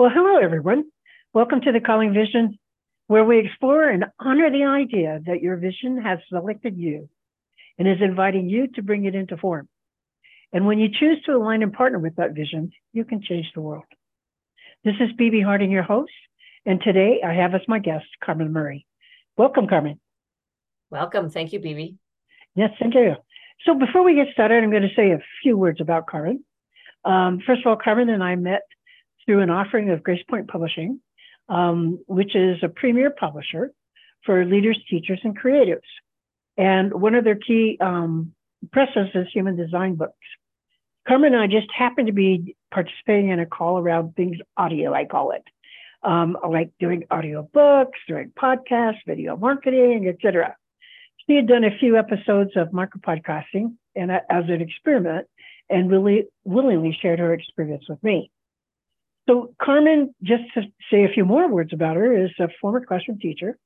Well, hello, everyone. Welcome to the Calling Vision, where we explore and honor the idea that your vision has selected you and is inviting you to bring it into form. And when you choose to align and partner with that vision, you can change the world. This is BB Harding, your host. And today I have as my guest Carman Murray. Welcome, Carman. Welcome. Thank you, BB. Yes, thank you. So before we get started, I'm going to say a few words about Carman. Um, first of all, Carman and I met through an offering of Grace Point Publishing, um, which is a premier publisher for leaders, teachers, and creatives. And one of their key um, presses is human design books. Carman and I just happened to be participating in a call around things audio, I call it. Um, like doing audio books, doing podcasts, video marketing, etc. She had done a few episodes of micro podcasting and uh, as an experiment and really willingly shared her experience with me. So Carman, just to say a few more words about her, is a former classroom teacher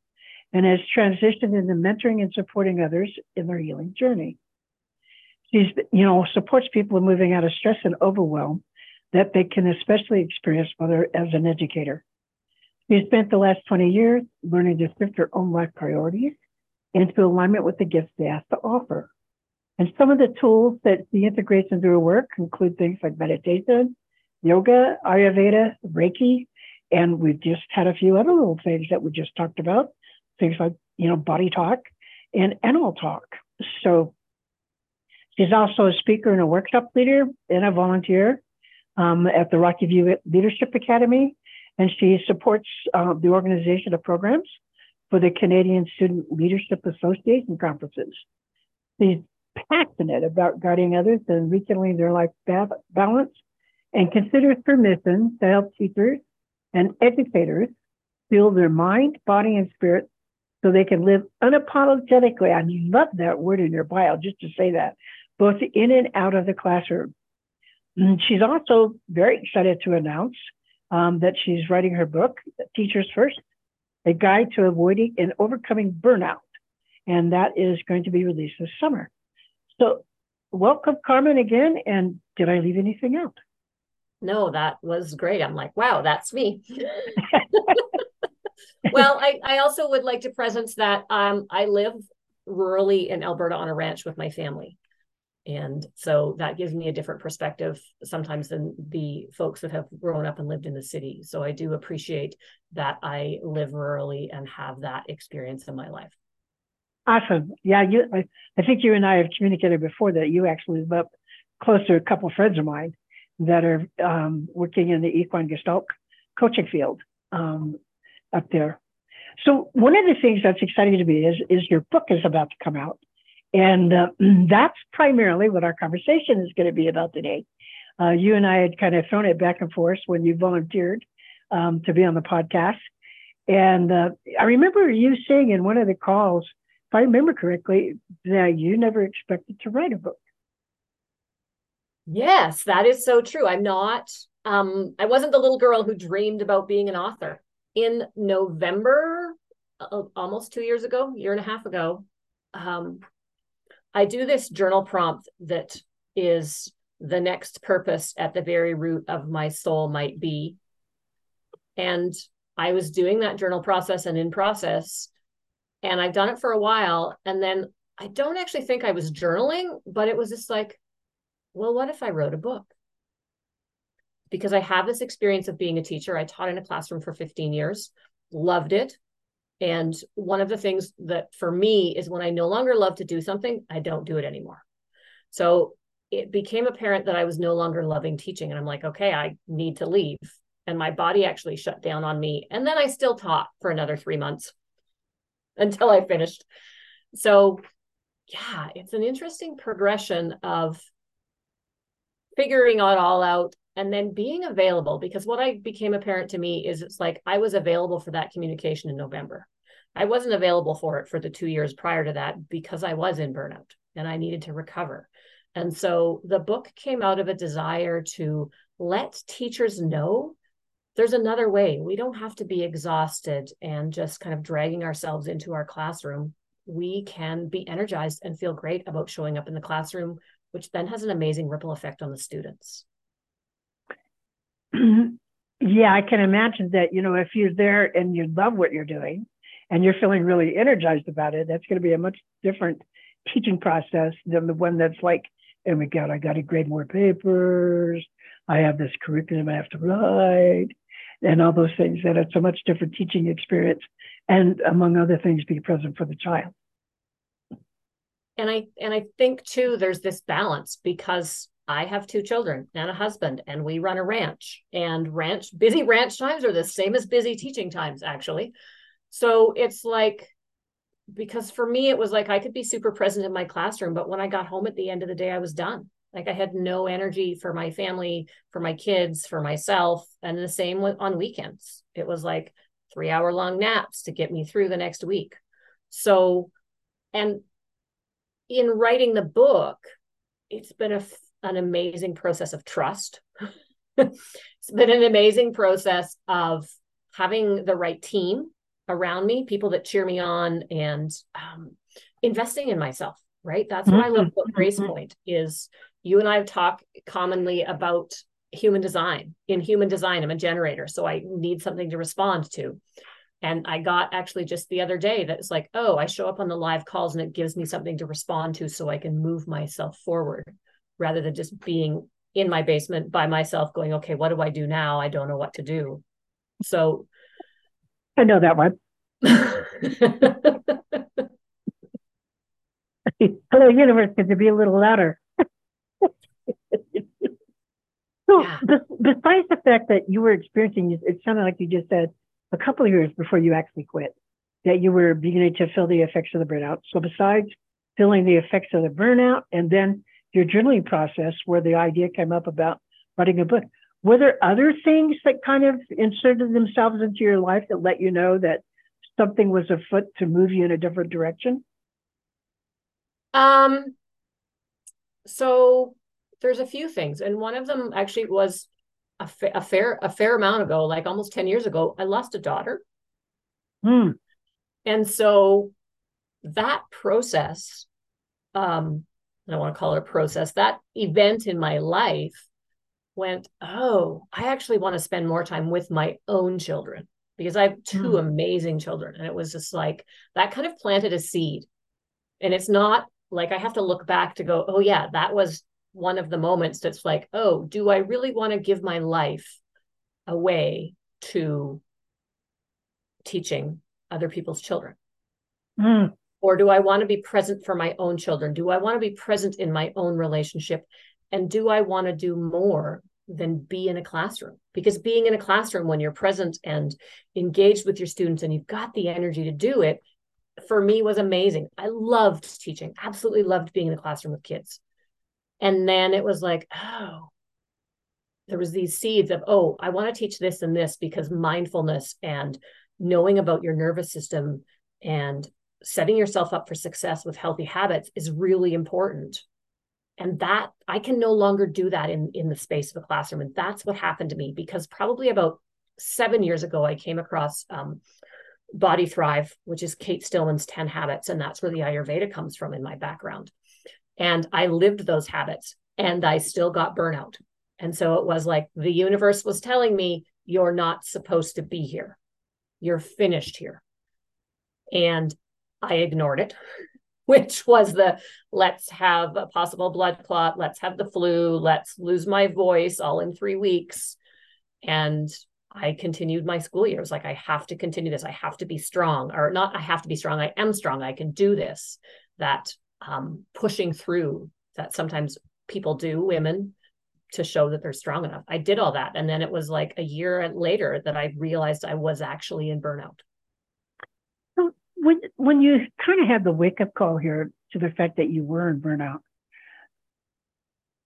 and has transitioned into mentoring and supporting others in their healing journey. She's, you know, supports people in moving out of stress and overwhelm that they can especially experience whether as an educator. She spent the last 20 years learning to shift her own life priorities into alignment with the gifts they have to offer. And some of the tools that she integrates into her work include things like meditation, yoga, Ayurveda, Reiki, and we've just had a few other little things that we just talked about, things like, you know, body talk and animal talk. So she's also a speaker and a workshop leader and a volunteer um, at the Rocky View Leadership Academy. And she supports uh, the organization of programs for the Canadian Student Leadership Association conferences. She's passionate about guiding others and rekindling their life balance and considers permission to help teachers and educators feel their mind, body, and spirit so they can live unapologetically. I love that word in your bio, just to say that, both in and out of the classroom. And she's also very excited to announce um, that she's writing her book, Teachers First, a guide to avoiding and overcoming burnout. And that is going to be released this summer. So, welcome, Carman, again. And did I leave anything out? No, that was great. I'm like, wow, that's me. well, I, I also would like to presence that um, I live rurally in Alberta on a ranch with my family. And so that gives me a different perspective sometimes than the folks that have grown up and lived in the city. So I do appreciate that I live rurally and have that experience in my life. Awesome. Yeah, you I, I think you and I have communicated before that you actually live up close to a couple of friends of mine that are um, working in the equine gestalt coaching field um, up there. So one of the things that's exciting to me is is your book is about to come out, and uh, that's primarily what our conversation is going to be about today. Uh, you and I had kind of thrown it back and forth when you volunteered um, to be on the podcast, and uh, I remember you saying in one of the calls, if I remember correctly, that you never expected to write a book. Yes, that is so true. I'm not um I wasn't the little girl who dreamed about being an author. In November uh, almost 2 years ago, year and a half ago, um I do this journal prompt that is the next purpose at the very root of my soul might be. And I was doing that journal process and in process and I've done it for a while and then I don't actually think I was journaling, but it was just like well, what if I wrote a book? Because I have this experience of being a teacher. I taught in a classroom for 15 years, loved it. And one of the things that for me is when I no longer love to do something, I don't do it anymore. So it became apparent that I was no longer loving teaching. And I'm like, okay, I need to leave. And my body actually shut down on me. And then I still taught for another three months until I finished. So, yeah, it's an interesting progression of figuring it all out and then being available because what I became apparent to me is it's like I was available for that communication in November. I wasn't available for it for the 2 years prior to that because I was in burnout and I needed to recover. And so the book came out of a desire to let teachers know there's another way. We don't have to be exhausted and just kind of dragging ourselves into our classroom. We can be energized and feel great about showing up in the classroom which then has an amazing ripple effect on the students. Yeah, I can imagine that, you know, if you're there and you love what you're doing and you're feeling really energized about it, that's going to be a much different teaching process than the one that's like, oh my God, I got to grade more papers. I have this curriculum I have to write and all those things. That it's a much different teaching experience. And among other things, be present for the child. And I and I think too, there's this balance because I have two children and a husband, and we run a ranch. And ranch busy ranch times are the same as busy teaching times, actually. So it's like because for me it was like I could be super present in my classroom, but when I got home at the end of the day, I was done. Like I had no energy for my family, for my kids, for myself, and the same on weekends. It was like three hour long naps to get me through the next week. So, and in writing the book, it's been a an amazing process of trust. it's been an amazing process of having the right team around me, people that cheer me on, and um, investing in myself. Right. That's what. I love about. Grace Point is you and I have talked commonly about human design. In human design, I'm a generator, so I need something to respond to. And I got actually just the other day that's like, oh, I show up on the live calls and it gives me something to respond to so I can move myself forward rather than just being in my basement by myself going, okay, what do I do now? I don't know what to do. So I know that one. Hello, universe, could you be a little louder? so, yeah. besides the fact that you were experiencing, it sounded like you just said a couple of years before you actually quit, that you were beginning to feel the effects of the burnout. So, besides feeling the effects of the burnout and then your journaling process where the idea came up about writing a book. Were there other things that kind of inserted themselves into your life that let you know that something was afoot to move you in a different direction? Um, so there's a few things, and one of them actually was a, fa- a fair a fair amount ago, like almost ten years ago. I lost a daughter, hmm. and so that process um, I don't want to call it a process, that event in my life went, oh, I actually want to spend more time with my own children because I have two mm. amazing children. And it was just like that kind of planted a seed. And it's not like I have to look back to go, oh, yeah, that was one of the moments that's like, oh, do I really want to give my life away to teaching other people's children? Mm. Or do I want to be present for my own children? Do I want to be present in my own relationship? And do I want to do more than be in a classroom? Because being in a classroom when you're present and engaged with your students and you've got the energy to do it, for me was amazing. I loved teaching, absolutely loved being in the classroom with kids. And then it was like, oh, there was these seeds of, oh, I want to teach this and this because mindfulness and knowing about your nervous system and setting yourself up for success with healthy habits is really important. And that i can no longer do that in in the space of a classroom. And that's what happened to me because probably about seven years ago i came across um, body thrive which is kate stillman's 10 habits. And that's where the ayurveda comes from in my background and i lived those habits and i still got burnout and so it was like the universe was telling me you're not supposed to be here you're finished here and I ignored it, which was the let's have a possible blood clot, let's have the flu, let's lose my voice all in three weeks. And I continued my school year. It was like, I have to continue this. I have to be strong, or not, I have to be strong. I am strong. I can do this. That um, pushing through that sometimes people do, women, to show that they're strong enough. I did all that. And then it was like a year later that I realized I was actually in burnout when when you kind of had the wake up call here to the fact that you were in burnout,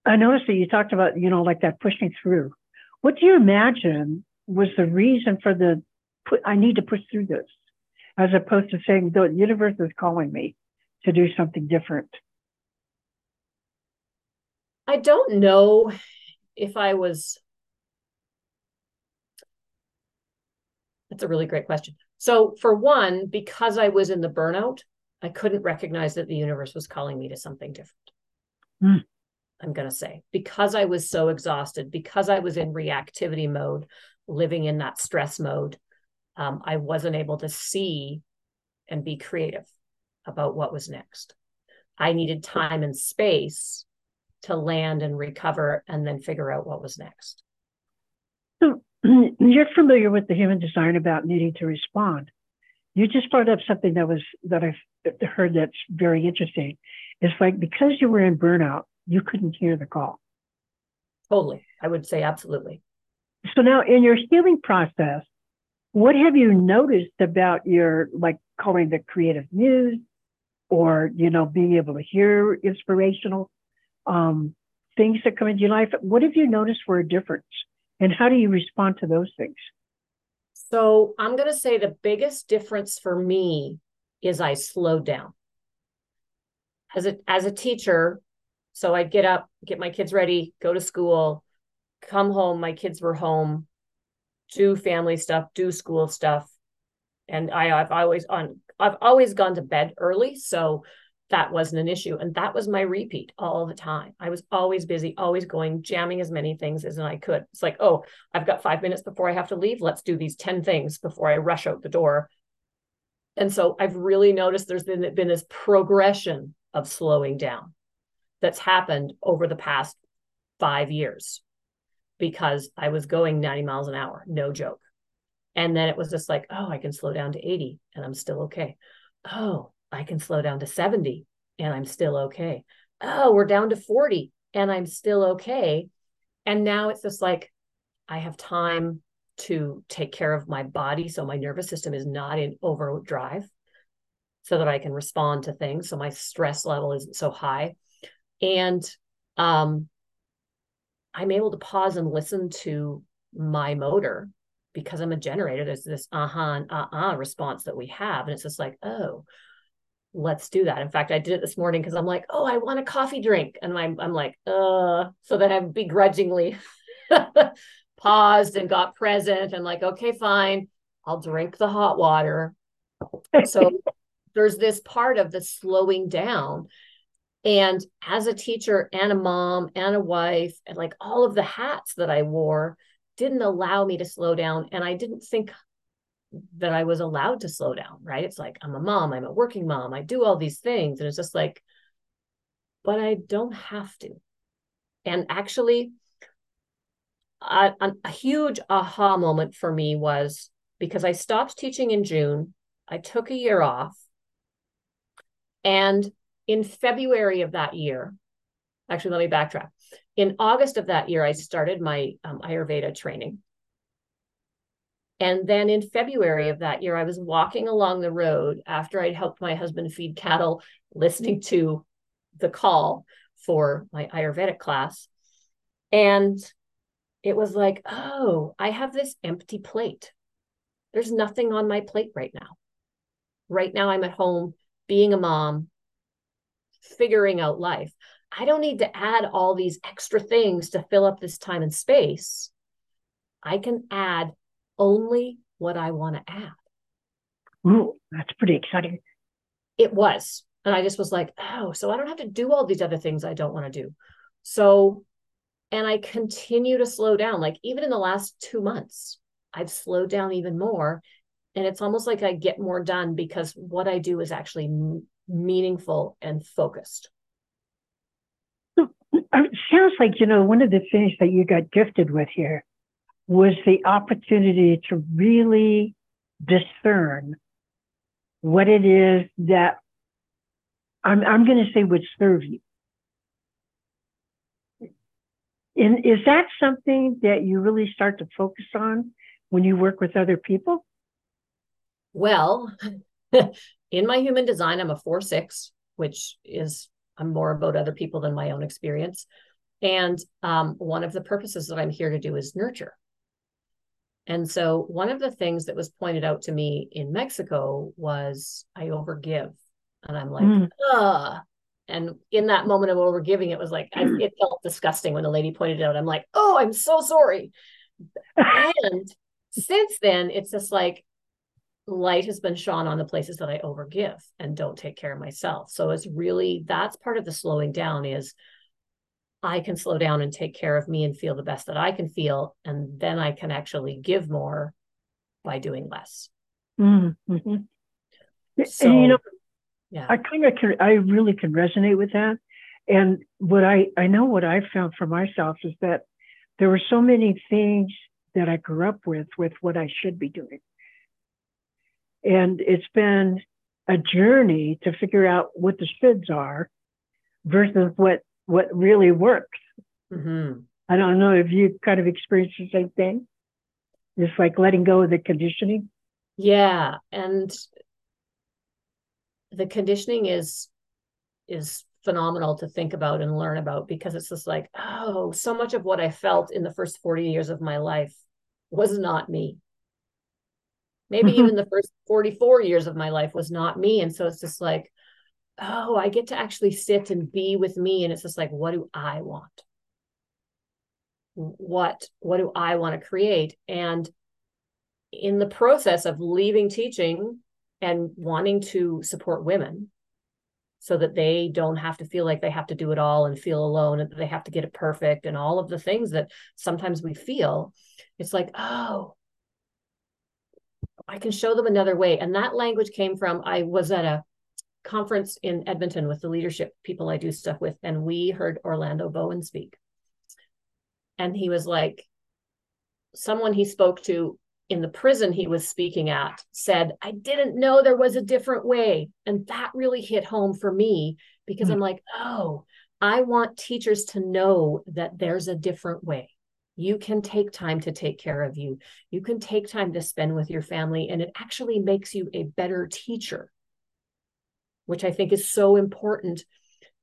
I noticed that you talked about you know like that pushing through. What do you imagine was the reason for the? I need to push through this, as opposed to saying the universe is calling me to do something different. I don't know if I was. That's a really great question. So, for one, because I was in the burnout, I couldn't recognize that the universe was calling me to something different. Mm. I'm going to say, because I was so exhausted, because I was in reactivity mode, living in that stress mode, um, I wasn't able to see and be creative about what was next. I needed time and space to land and recover and then figure out what was next. So you're familiar with the human design about needing to respond. You just brought up something that was that I've heard that's very interesting. It's like because you were in burnout, you couldn't hear the call. Totally. I would say absolutely. So now in your healing process, what have you noticed about your like calling the creative muse or you know being able to hear inspirational um, things that come into your life. What have you noticed for a difference and how do you respond to those things? So i'm going to say the biggest difference for me is i slowed down. As a as a teacher so i'd get up get my kids ready go to school come home my kids were home do family stuff do school stuff and I, I've always on I've always gone to bed early, so that wasn't an issue. And that was my repeat all the time. I was always busy, always going, jamming as many things as I could. It's like, oh, I've got five minutes before I have to leave. Let's do these 10 things before I rush out the door. And so I've really noticed there's been, been this progression of slowing down that's happened over the past five years because I was going 90 miles an hour, no joke. And then it was just like, oh, I can slow down to 80 and I'm still okay. Oh, I can slow down to 70 and I'm still okay. Oh, we're down to 40 and I'm still okay. And now it's just like, I have time to take care of my body so my nervous system is not in overdrive so that I can respond to things. So my stress level isn't so high. And um, I'm able to pause and listen to my motor because I'm a generator, there's this uh-huh and uh-uh response that we have. And it's just like, oh, let's do that. In fact, I did it this morning because I'm like, oh, I want a coffee drink. And I'm, I'm like, uh, so then I begrudgingly paused and got present and like, okay, fine, I'll drink the hot water. So there's this part of the slowing down. And as a teacher and a mom and a wife, and like all of the hats that I wore, didn't allow me to slow down. And I didn't think that I was allowed to slow down, right? It's like, I'm a mom, I'm a working mom, I do all these things. And it's just like, but I don't have to. And actually, a, a, huge aha moment for me was because I stopped teaching in June, I took a year off. And in February of that year, actually, let me backtrack in August of that year, I started my um, Ayurveda training. And then in February of that year, I was walking along the road after I'd helped my husband feed cattle, listening to the call for my Ayurvedic class. And it was like, oh, I have this empty plate. There's nothing on my plate right now. Right now, I'm at home being a mom, figuring out life. I don't need to add all these extra things to fill up this time and space. I can add only what I want to add. Ooh, that's pretty exciting. It was. And I just was like, oh, so I don't have to do all these other things I don't want to do. So, and I continue to slow down. Like even in the last two months, I've slowed down even more. And it's almost like I get more done because what I do is actually meaningful and focused. Sounds like, you know, one of the things that you got gifted with here was the opportunity to really discern what it is that I'm, I'm going to say would serve you. And is that something that you really start to focus on when you work with other people? Well, in my human design, I'm a four six, which is I'm more about other people than my own experience. And um, one of the purposes that I'm here to do is nurture. And so, one of the things that was pointed out to me in Mexico was I overgive. And I'm like, mm. ugh. And in that moment of overgiving, it was like, I, it felt disgusting when the lady pointed it out. I'm like, oh, I'm so sorry. and since then, it's just like, light has been shone on the places that I overgive and don't take care of myself. So it's really that's part of the slowing down is I can slow down and take care of me and feel the best that I can feel. And then I can actually give more by doing less. Mm-hmm. So, and, you know, yeah. I kind of can, I really can resonate with that. And what I, I know what I found for myself is that there were so many things that I grew up with, with what I should be doing. And it's been a journey to figure out what the shoulds are versus what what really works. Mm-hmm. I don't know if you kind of experienced the same thing. Just like letting go of the conditioning. Yeah, and the conditioning is is phenomenal to think about and learn about because it's just like, oh, so much of what I felt in the first 40 years of my life was not me. Maybe even the first 44 years of my life was not me. And so it's just like, oh, I get to actually sit and be with me. And it's just like, what do I want? What what do I want to create? And in the process of leaving teaching and wanting to support women so that they don't have to feel like they have to do it all and feel alone and they have to get it perfect and all of the things that sometimes we feel it's like oh i can show them another way and that language came from i was at a conference in edmonton with the leadership people i do stuff with and we heard orlando bowen speak and he was like someone he spoke to in the prison he was speaking at said, I didn't know there was a different way. And that really hit home for me because mm-hmm. I'm like, oh, I want teachers to know that there's a different way. You can take time to take care of you. You can take time to spend with your family, and it actually makes you a better teacher, which I think is so important.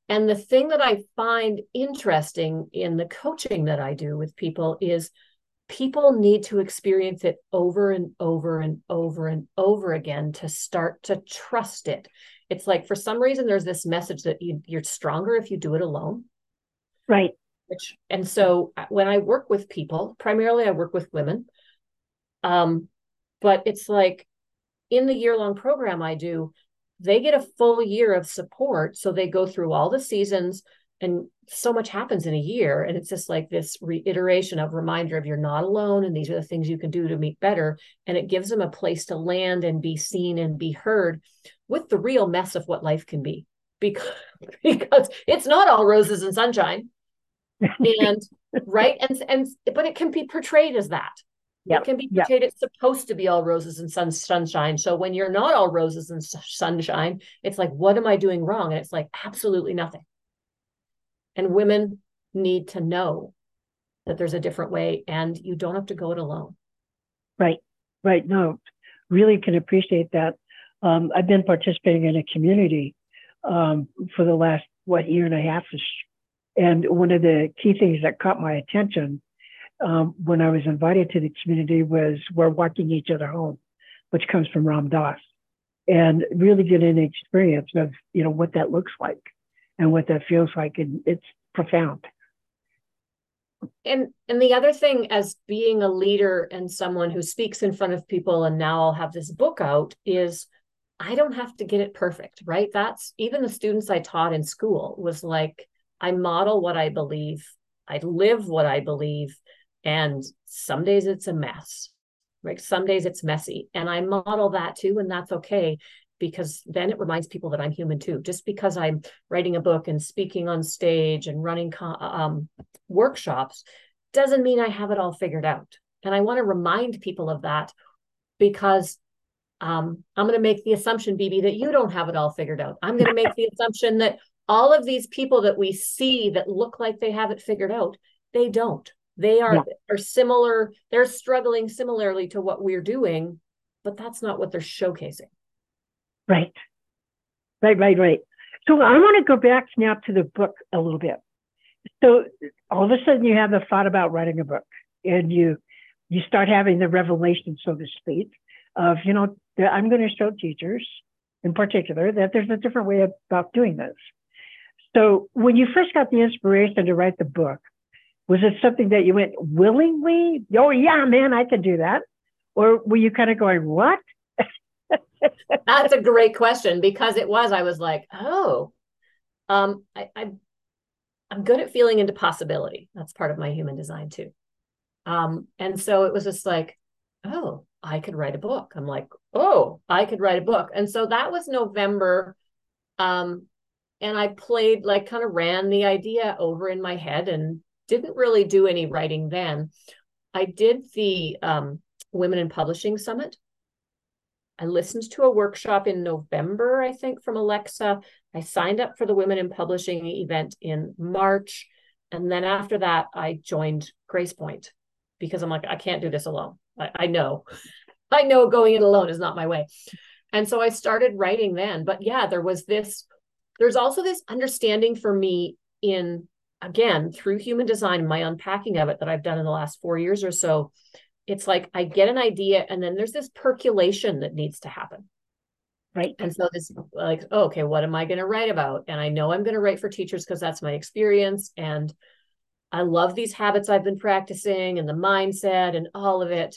And the thing that I find interesting in the coaching that I do with people is people need to experience it over and over and over and over again to start to trust it. It's like for some reason there's this message that you, you're stronger if you do it alone. Right. Which and so uh, when I work with people, primarily I work with women. Um, but it's like in the year-long program I do, they get a full year of support. So they go through all the seasons and so much happens in a year. And it's just like this reiteration of reminder of you're not alone and these are the things you can do to meet better. And it gives them a place to land and be seen and be heard with the real mess of what life can be. Because because it's not all roses and sunshine. And right and and but it can be portrayed as that Yep. It can be portrayed. Yep. It's supposed to be all roses and sun, sunshine. So when you're not all roses and sunshine, it's like, what am I doing wrong? And it's like absolutely nothing. And women need to know that there's a different way and you don't have to go it alone. Right, right. No, really can appreciate that. Um, I've been participating in a community um, for the last, what, year and a half. And one of the key things that caught my attention um, when I was invited to the community was we're walking each other home, which comes from Ram Dass, and really get an experience of you know what that looks like and what that feels like. And it's profound. And and the other thing as being a leader and someone who speaks in front of people and now I'll have this book out is I don't have to get it perfect, right? That's even the students I taught in school was like I model what I believe, I live what I believe, and some days it's a mess. Right? Some days it's messy. And I model that too, and that's okay because then it reminds people that I'm human too. Just because I'm writing a book and speaking on stage and running um, workshops doesn't mean I have it all figured out. And I want to remind people of that because um, I'm going to make the assumption, BB, that you don't have it all figured out. I'm going to make the assumption that all of these people that we see that look like they have it figured out, they don't. They are yeah. are similar. They're struggling similarly to what we're doing, but that's not what they're showcasing. Right. Right, right, right. So I want to go back now to the book a little bit. So all of a sudden you have the thought about writing a book and you you start having the revelation, so to speak, of, you know, I'm going to show teachers in particular that there's a different way about doing this. So when you first got the inspiration to write the book, was it something that you went willingly? Oh yeah, man, I can do that. Or were you kind of going, what? That's a great question because it was, I was like, oh, um, I, I I'm good at feeling into possibility. That's part of my human design too. Um, and so it was just like, oh, I could write a book. I'm like, oh, I could write a book. And so that was November. Um, and I played, like, kind of ran the idea over in my head and didn't really do any writing then. I did the um, Women in Publishing Summit. I listened to a workshop in November, I think, from Alexa. I signed up for the Women in Publishing event in March. And then after that, I joined Grace Point because I'm like, I can't do this alone. I, I know, I know going it alone is not my way. And so I started writing then. But yeah, there was this, there's also this understanding for me in, again, through human design, my unpacking of it that I've done in the last four years or so. It's like I get an idea and then there's this percolation that needs to happen. Right. And so this like, oh, okay, what am I going to write about? And I know I'm going to write for teachers because that's my experience. And I love these habits I've been practicing and the mindset and all of it.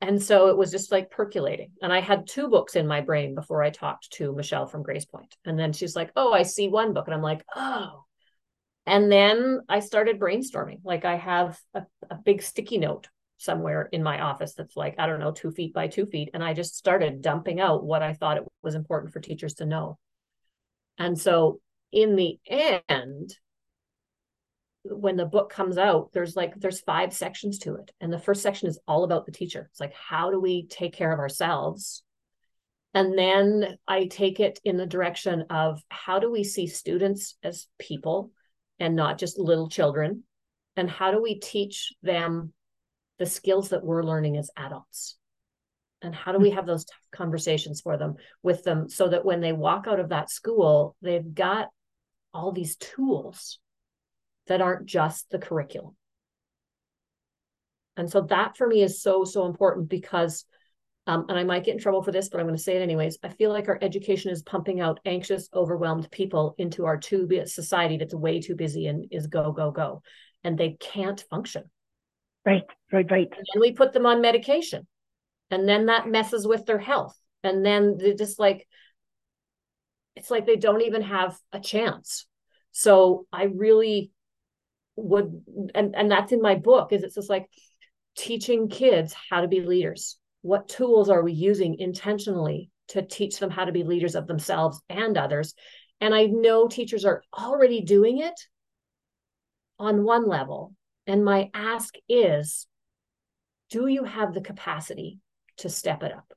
And so it was just like percolating. And I had two books in my brain before I talked to Michelle from Grace Point. And then she's like, Oh, I see one book. And I'm like, Oh. And then I started brainstorming. Like I have a, a big sticky note somewhere in my office that's like, I don't know, two feet by two feet. And I just started dumping out what I thought it was important for teachers to know. And so in the end, when the book comes out there's like there's five sections to it and the first section is all about the teacher it's like how do we take care of ourselves and then i take it in the direction of how do we see students as people and not just little children and how do we teach them the skills that we're learning as adults and how do we have those conversations for them with them so that when they walk out of that school they've got all these tools that aren't just the curriculum. And so that for me is so, so important because, um, and I might get in trouble for this, but I'm going to say it anyways. I feel like our education is pumping out anxious, overwhelmed people into our too society that's way too busy and is go, go, go. And they can't function. Right, right, right. And we put them on medication. And then that messes with their health. And then they're just like, it's like they don't even have a chance. So I really would and and that's in my book is it's just like teaching kids how to be leaders what tools are we using intentionally to teach them how to be leaders of themselves and others? And i know teachers are already doing it on one level. And my ask is do you have the capacity to step it up?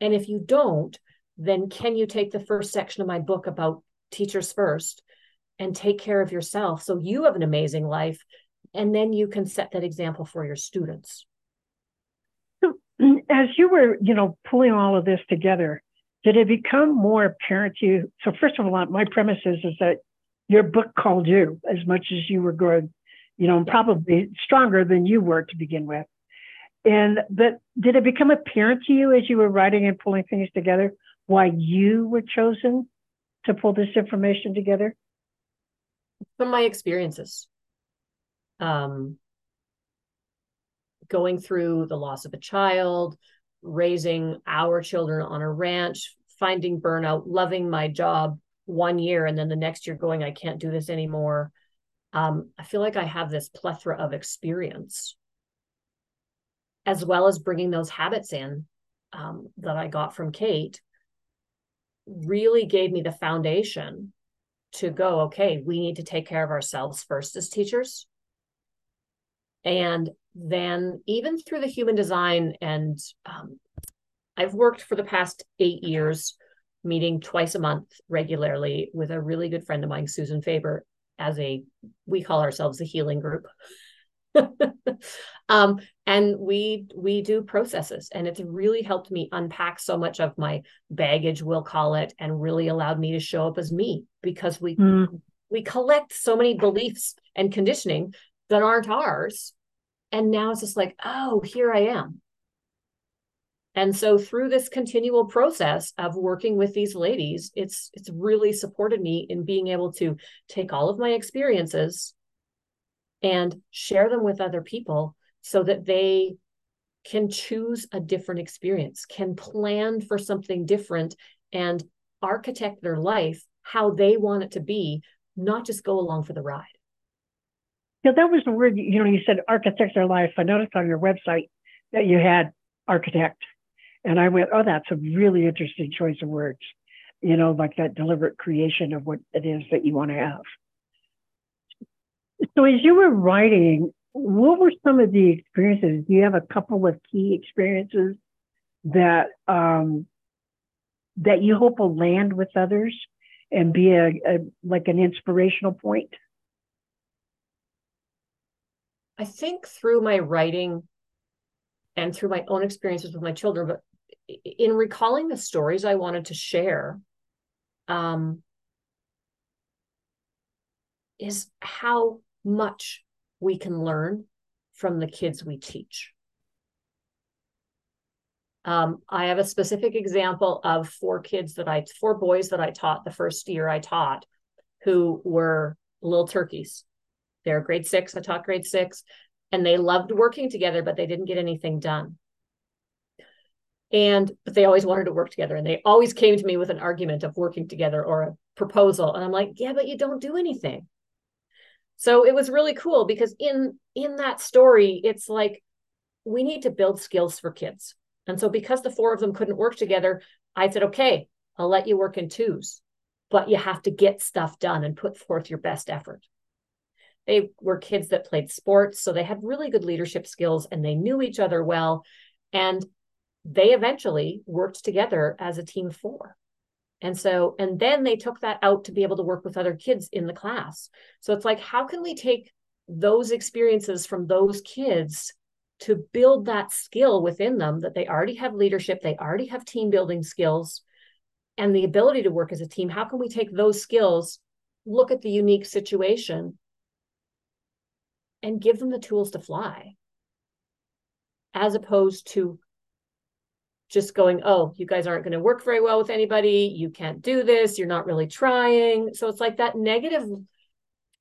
And if you don't then can you take the first section of my book about teachers first and take care of yourself so you have an amazing life? And then you can set that example for your students as you were you know pulling all of this together did it become more apparent to you? So first of all my premise is, is that your book called you as much as you were good you know and probably stronger than you were to begin with. And but did it become apparent to you as you were writing and pulling things together why you were chosen to pull this information together? From my experiences. Um going through the loss of a child raising our children on a ranch finding burnout loving my job one year and then the next year going i can't do this anymore um, i feel like i have this plethora of experience as well as bringing those habits in um, that i got from kate really gave me the foundation to go, okay, we need to take care of ourselves first as teachers. And then, even through the human design, and um, I've worked for the past eight years, meeting twice a month regularly with a really good friend of mine, Susan Faber, as a, we call ourselves a healing group. um, and we we do processes and it's really helped me unpack so much of my baggage we'll call it and really allowed me to show up as me because we mm. we collect so many beliefs and conditioning that aren't ours and now it's just like oh here i am and so through this continual process of working with these ladies it's it's really supported me in being able to take all of my experiences and share them with other people so that they can choose a different experience, can plan for something different and architect their life how they want it to be, not just go along for the ride. So that was the word, you know, you said architects are life. I noticed on your website that you had architect. And I went, oh, that's a really interesting choice of words, you know, like that deliberate creation of what it is that you want to have. So as you were writing, what were some of the experiences? Do you have a couple of key experiences that um, that you hope will land with others and be a, a like an inspirational point? I think through my writing and through my own experiences with my children, but in recalling the stories I wanted to share, um, is how much we can learn from the kids we teach. Um, I have a specific example of four kids that I, four boys that I taught the first year I taught, who were little turkeys. They're grade six. I taught grade six, and they loved working together, but they didn't get anything done. And but they always wanted to work together, and they always came to me with an argument of working together or a proposal, and I'm like, yeah, but you don't do anything. So it was really cool because in in that story, it's like we need to build skills for kids and so, because the four of them couldn't work together, I said, okay, I'll let you work in twos, but you have to get stuff done and put forth your best effort. They were kids that played sports, so they had really good leadership skills and they knew each other well. And they eventually worked together as a team four. And so, and then they took that out to be able to work with other kids in the class. So it's like, how can we take those experiences from those kids to build that skill within them that they already have leadership, they already have team building skills and the ability to work as a team. How can we take those skills, look at the unique situation, and give them the tools to fly? As opposed to just going, oh, you guys aren't going to work very well with anybody. You can't do this. You're not really trying. So it's like that negative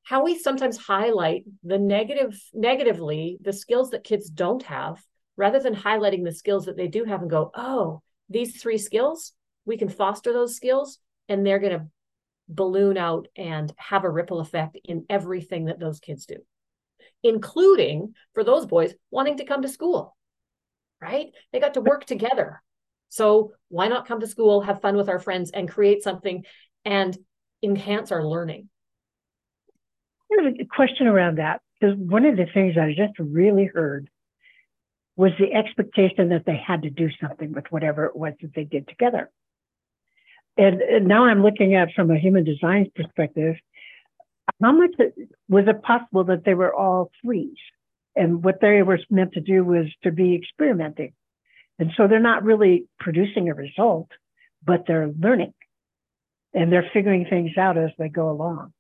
how we sometimes highlight the negative negatively the skills that kids don't have rather than highlighting the skills that they do have and go oh these three skills we can foster those skills and they're going to balloon out and have a ripple effect in everything that those kids do including for those boys wanting to come to school right? They got to work together. So why not come to school have fun with our friends and create something and enhance our learning? A question around that because one of the things I just really heard was the expectation that they had to do something with whatever it was that they did together. And, and now I'm looking at from a human design perspective, how much was it possible that they were all threes? And what they were meant to do was to be experimenting. And so they're not really producing a result, but they're learning and they're figuring things out as they go along.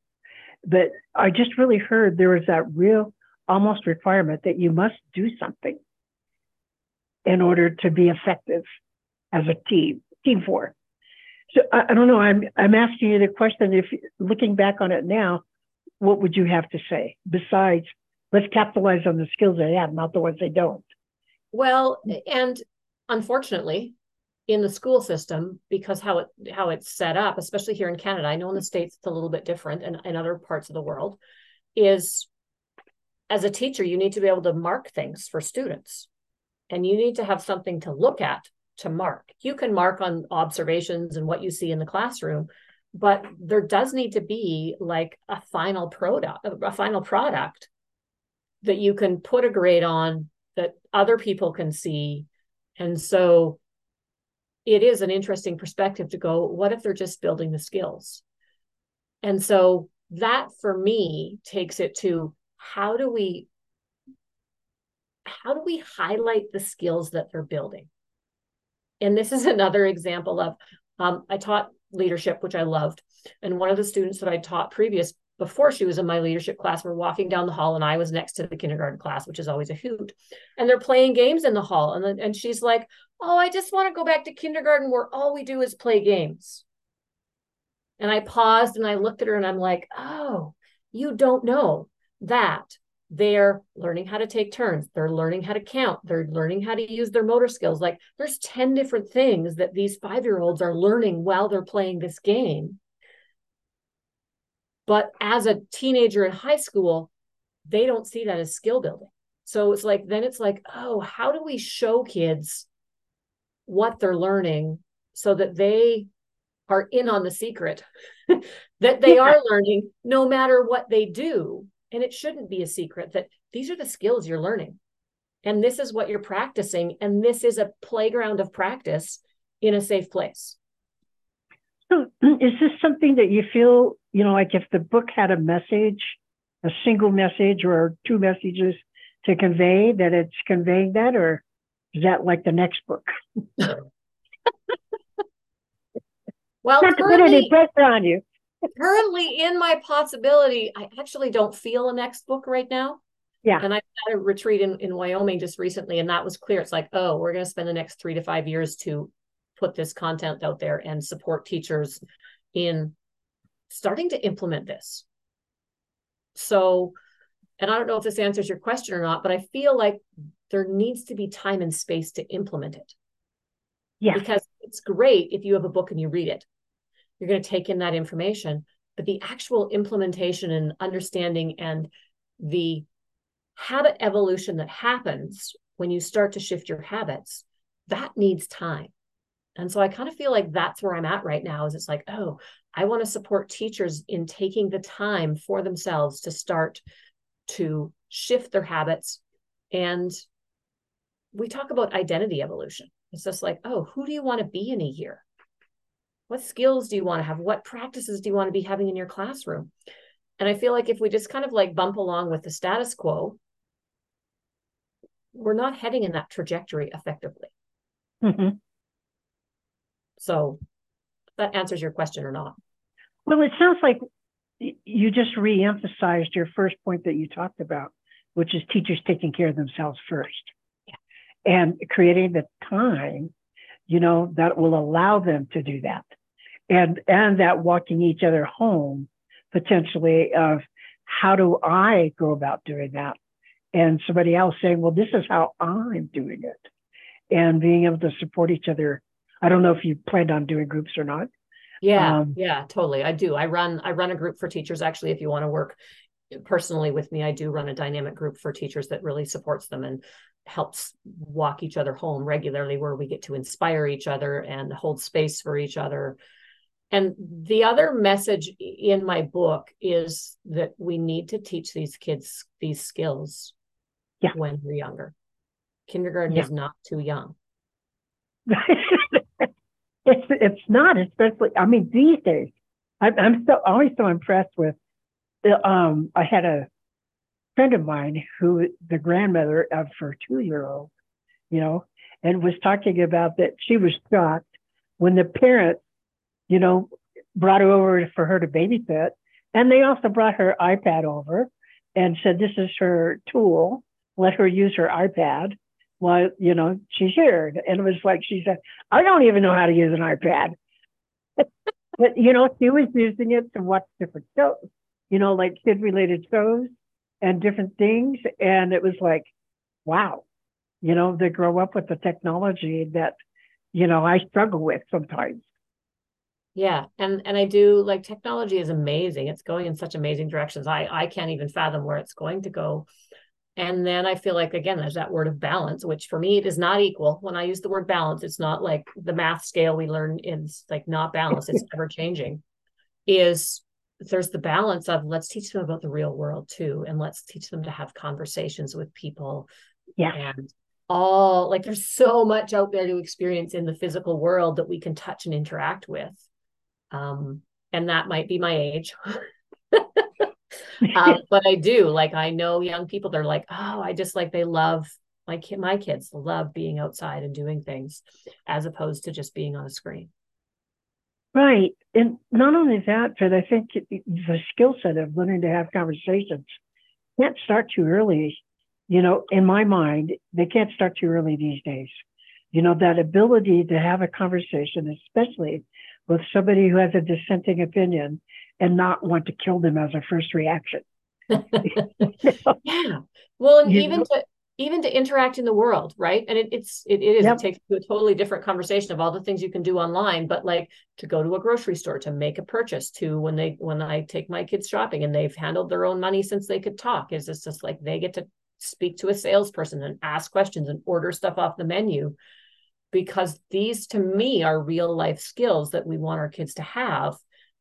But I just really heard there was that real almost requirement that you must do something in order to be effective as a team, team four. So I, I don't know. I'm I'm asking you the question. If looking back on it now, what would you have to say? Besides let's capitalize on the skills they have, not the ones they don't? Well, and unfortunately, in the school system because how it how it's set up especially here in canada i know in the states it's a little bit different and in other parts of the world is as a teacher you need to be able to mark things for students. And you need to have something to look at to mark. You can mark on observations and what you see in the classroom but there does need to be like a final product a final product that you can put a grade on that other people can see and so it is an interesting perspective to go, what if they're just building the skills? And so that for me takes it to how do we how do we highlight the skills that they're building? And this is another example of um, I taught leadership, which I loved. And one of the students that I taught previous before she was in my leadership class, we're walking down the hall and I was next to the kindergarten class, which is always a hoot. And they're playing games in the hall. And, and she's like, Oh, I just want to go back to kindergarten where all we do is play games. And I paused and I looked at her and I'm like, Oh, you don't know that they're learning how to take turns. They're learning how to count. They're learning how to use their motor skills. Like there's 10 different things that these five year olds are learning while they're playing this game but as a teenager in high school, they don't see that as skill building. So it's like, then it's like, oh, how do we show kids what they're learning so that they are in on the secret that they yeah. are learning no matter what they do? And it shouldn't be a secret that these are the skills you're learning. And this is what you're practicing. And this is a playground of practice in a safe place. So, is this something that you feel, you know, like if the book had a message, a single message or two messages to convey, that it's conveying that, or is that like the next book? well, not to put any pressure on you. Currently, in my possibility, I actually don't feel a next book right now. Yeah. And I had a retreat in, in Wyoming just recently, and that was clear. It's like, oh, we're going to spend the next three to five years to put this content out there and support teachers in starting to implement this. So, and I don't know if this answers your question or not, but I feel like there needs to be time and space to implement it. Yeah. Because it's great if you have a book and you read it. You're going to take in that information, but the actual implementation and understanding and the habit evolution that happens when you start to shift your habits, that needs time. And so I kind of feel like that's where I'm at right now is it's like, oh, I want to support teachers in taking the time for themselves to start to shift their habits. And we talk about identity evolution. It's just like, oh, who do you want to be in a year? What skills do you want to have? What practices do you want to be having in your classroom? And I feel like if we just kind of like bump along with the status quo, we're not heading in that trajectory effectively. Mm-hmm. So that answers your question or not. Well, it sounds like you just re-emphasized your first point that you talked about, which is teachers taking care of themselves first. Yeah. And creating the time, you know, that will allow them to do that. And and that walking each other home potentially of how do I go about doing that? And somebody else saying, well, this is how I'm doing it. And being able to support each other I don't know if you planned on doing groups or not. Yeah, um, yeah, totally. I do. I run I run a group for teachers actually if you want to work personally with me, I do run a dynamic group for teachers that really supports them and helps walk each other home regularly where we get to inspire each other and hold space for each other. And the other message in my book is that we need to teach these kids these skills yeah. when they're younger. Kindergarten yeah. is not too young. It's it's not, especially. I mean, these days, I, I'm so always so impressed with. Um, I had a friend of mine who the grandmother of her two year old, you know, and was talking about that she was shocked when the parents, you know, brought her over for her to babysit, and they also brought her iPad over and said this is her tool. Let her use her iPad well, you know, she's here. And it was like she said, I don't even know how to use an iPad. but, you know, she was using it to watch different shows, you know, like kid related shows and different things. And it was like, wow, you know, they grow up with the technology that, you know, I struggle with sometimes. Yeah, and and I do like technology is amazing. It's going in such amazing directions. I I can't even fathom where it's going to go. And then I feel like, again, there's that word of balance, which for me, it is not equal. When I use the word balance, it's not like the math scale we learn is like not balanced, it's ever changing. Is there's the balance of let's teach them about the real world too. And let's teach them to have conversations with people. Yeah. And all like there's so much out there to experience in the physical world that we can touch and interact with. Um, and that might be my age. um, but I do like I know young people. They're like, oh, I just like they love my kid. My kids love being outside and doing things, as opposed to just being on a screen. Right, and not only that, but I think the skill set of learning to have conversations can't start too early. You know, in my mind, they can't start too early these days. You know, that ability to have a conversation, especially with somebody who has a dissenting opinion and not want to kill them as a first reaction. yeah. Well, and you even know? to even to interact in the world right and it, it's it, it is yep. it takes to a totally different conversation of all the things you can do online but like to go to a grocery store to make a purchase to when they when i take my kids shopping and they've handled their own money since they could talk is this just like they get to speak to a salesperson and ask questions and order stuff off the menu because these to me are real life skills that we want our kids to have.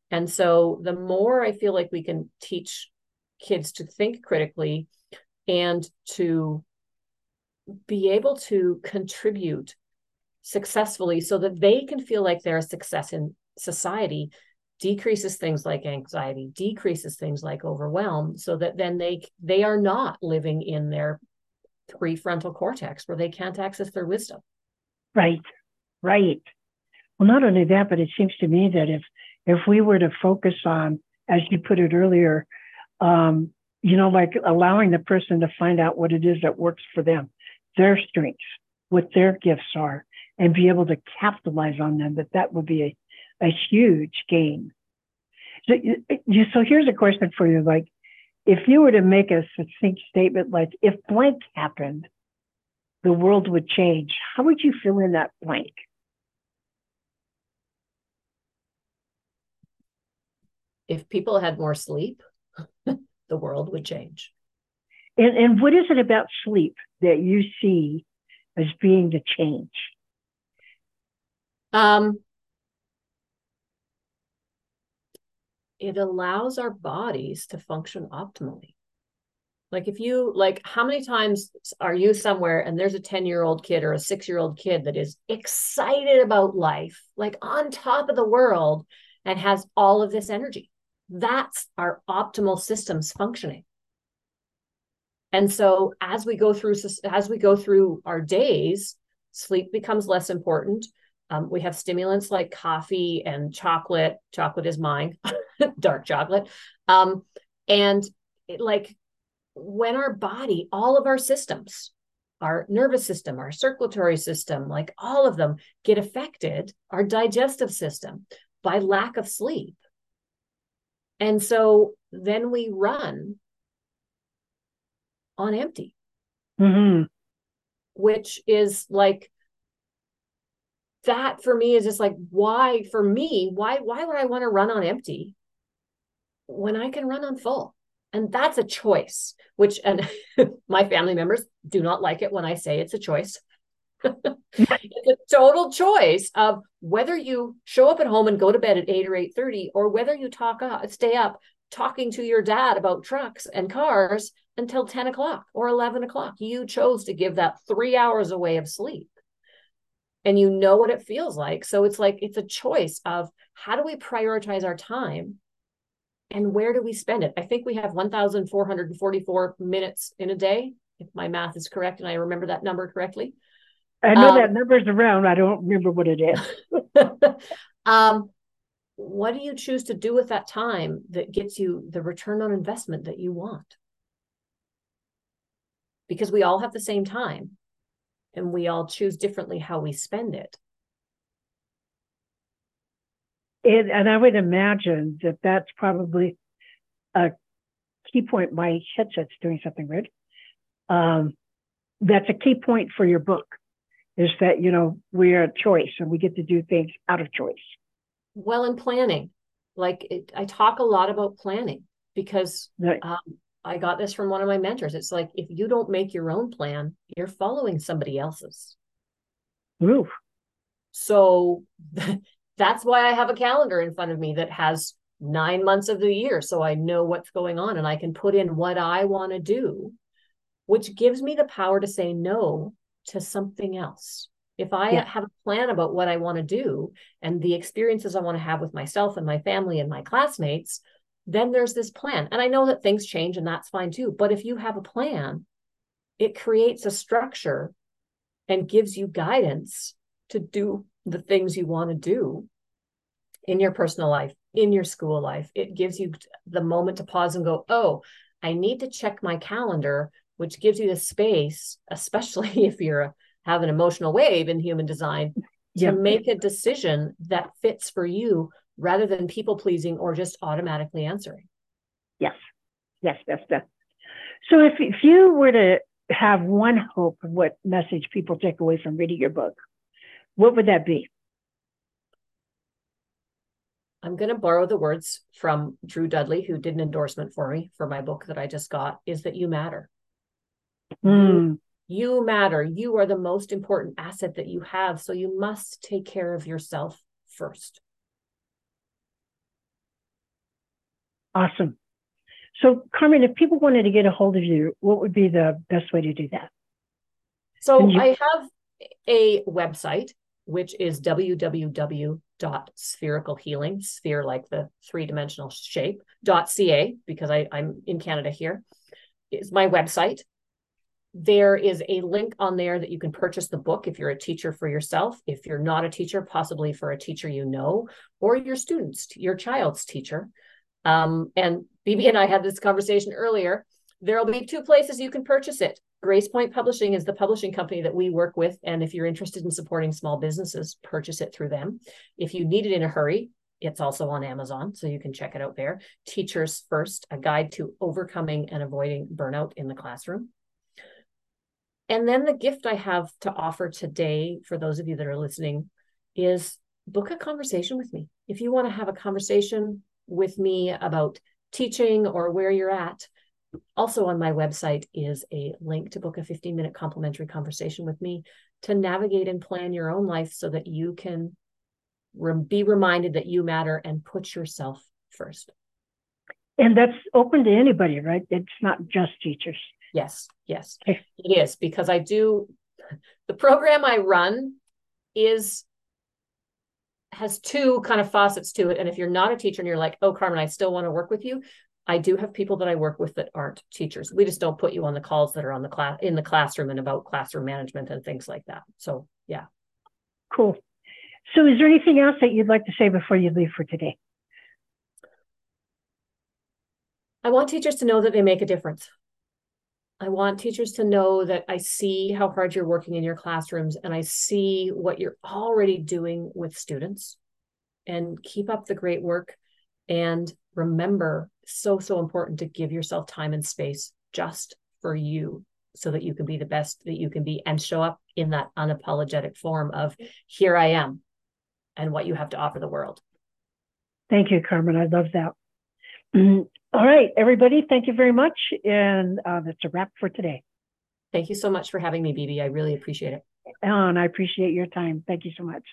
And so the more i feel like we can teach kids to think critically and to be able to contribute successfully so that they can feel like they're a success in society decreases things like anxiety decreases things like overwhelm so that then they they are not living in their prefrontal cortex where they can't access their wisdom right right well not only that but it seems to me that if if we were to focus on as you put it earlier um you know like allowing the person to find out what it is that works for them their strengths, what their gifts are, and be able to capitalize on them, that that would be a, a huge gain. So, so here's a question for you. Like, if you were to make a succinct statement like, if blank happened, the world would change, how would you fill in that blank? If people had more sleep, the world would change. And, and what is it about sleep that you see as being the change? Um, it allows our bodies to function optimally. Like if you like, how many times are you somewhere and there's a 10 year old kid or a six year old kid that is excited about life, like on top of the world and has all of this energy? That's our optimal systems functioning. And so as we go through as we go through our days sleep becomes less important. Um, we have stimulants like coffee and chocolate. Chocolate is mine. Dark chocolate. Um, and it, like when our body all of our systems our nervous system our circulatory system like all of them get affected our digestive system by lack of sleep and so then we run on empty. Mm-hmm. Which is like that for me is just like why for me why why would I want to run on empty when I can run on full? And that's a choice, which and my family members do not like it when I say it's a choice. it's a total choice of whether you show up at home and go to bed at 8 or 8.30 or whether you talk up, stay up talking to your dad about trucks and cars until 10 o'clock or 11 o'clock. You chose to give that three hours away of sleep. And you know what it feels like. So it's like it's a choice of how do we prioritize our time and where do we spend it? I think we have 1,444 minutes in a day, if my math is correct and I remember that number correctly. I know um, that number's around. I don't remember what it is. um, what do you choose to do with that time that gets you the return on investment that you want? Because we all have the same time and we all choose differently how we spend it. And, and I would imagine that that's probably a key point. My headset's doing something weird. Um, that's a key point for your book is that, you know, we are a choice and we get to do things out of choice well in planning like it, i talk a lot about planning because right. um, i got this from one of my mentors it's like if you don't make your own plan you're following somebody else's Ooh. so that's why i have a calendar in front of me that has nine months of the year so i know what's going on and i can put in what i want to do which gives me the power to say no to something else if I yeah. have a plan about what I want to do and the experiences I want to have with myself and my family and my classmates, then there's this plan. And I know that things change and that's fine too. But if you have a plan, it creates a structure and gives you guidance to do the things you want to do in your personal life, in your school life. It gives you the moment to pause and go, oh, I need to check my calendar, which gives you the space, especially if you're a have an emotional wave in human design to make a decision that fits for you rather than people pleasing or just automatically answering. Yes, yes, yes, yes. So if, if you were to have one hope of what message people take away from reading your book, what would that be? I'm going to borrow the words from Drew Dudley, who did an endorsement for me for my book that I just got, is that you matter. Mm. You, matter. You are the most important asset that you have. So you must take care of yourself first. Awesome. So, Carman, if people wanted to get a hold of you, what would be the best way to do that? So, you- I have a website, which is www.sphericalhealing, sphere like the three dimensional shape, .ca, because I, I'm in Canada here, is my website. There is a link on there that you can purchase the book if you're a teacher for yourself, if you're not a teacher, possibly for a teacher you know, or your students, your child's teacher. Um, and BB and I had this conversation earlier. There will be two places you can purchase it. Grace Point Publishing is the publishing company that we work with. And if you're interested in supporting small businesses, purchase it through them. If you need it in a hurry, it's also on Amazon, so you can check it out there. Teachers First, a guide to overcoming and avoiding burnout in the classroom. And then the gift I have to offer today for those of you that are listening is book a conversation with me. If you want to have a conversation with me about teaching or where you're at, also on my website is a link to book a 15 minute complimentary conversation with me to navigate and plan your own life so that you can re- be reminded that you matter and put yourself first. And that's open to anybody, right? It's not just teachers. Yes, yes, okay. it is because I do the program I run is has two kind of faucets to it. And if you're not a teacher and you're like, oh, Carman, I still want to work with you, I do have people that I work with that aren't teachers. We just don't put you on the calls that are on the class in the classroom and about classroom management and things like that. So yeah. Cool. So is there anything else that you'd like to say before you leave for today? I want teachers to know that they make a difference. I want teachers to know that I see how hard you're working in your classrooms and I see what you're already doing with students. And keep up the great work. And remember, so, so important to give yourself time and space just for you so that you can be the best that you can be and show up in that unapologetic form of here I am and what you have to offer the world. Thank you, Carman. I love that. All right, everybody, thank you very much. And uh, that's a wrap for today. Thank you so much for having me, BB. I really appreciate it. And I appreciate your time. Thank you so much.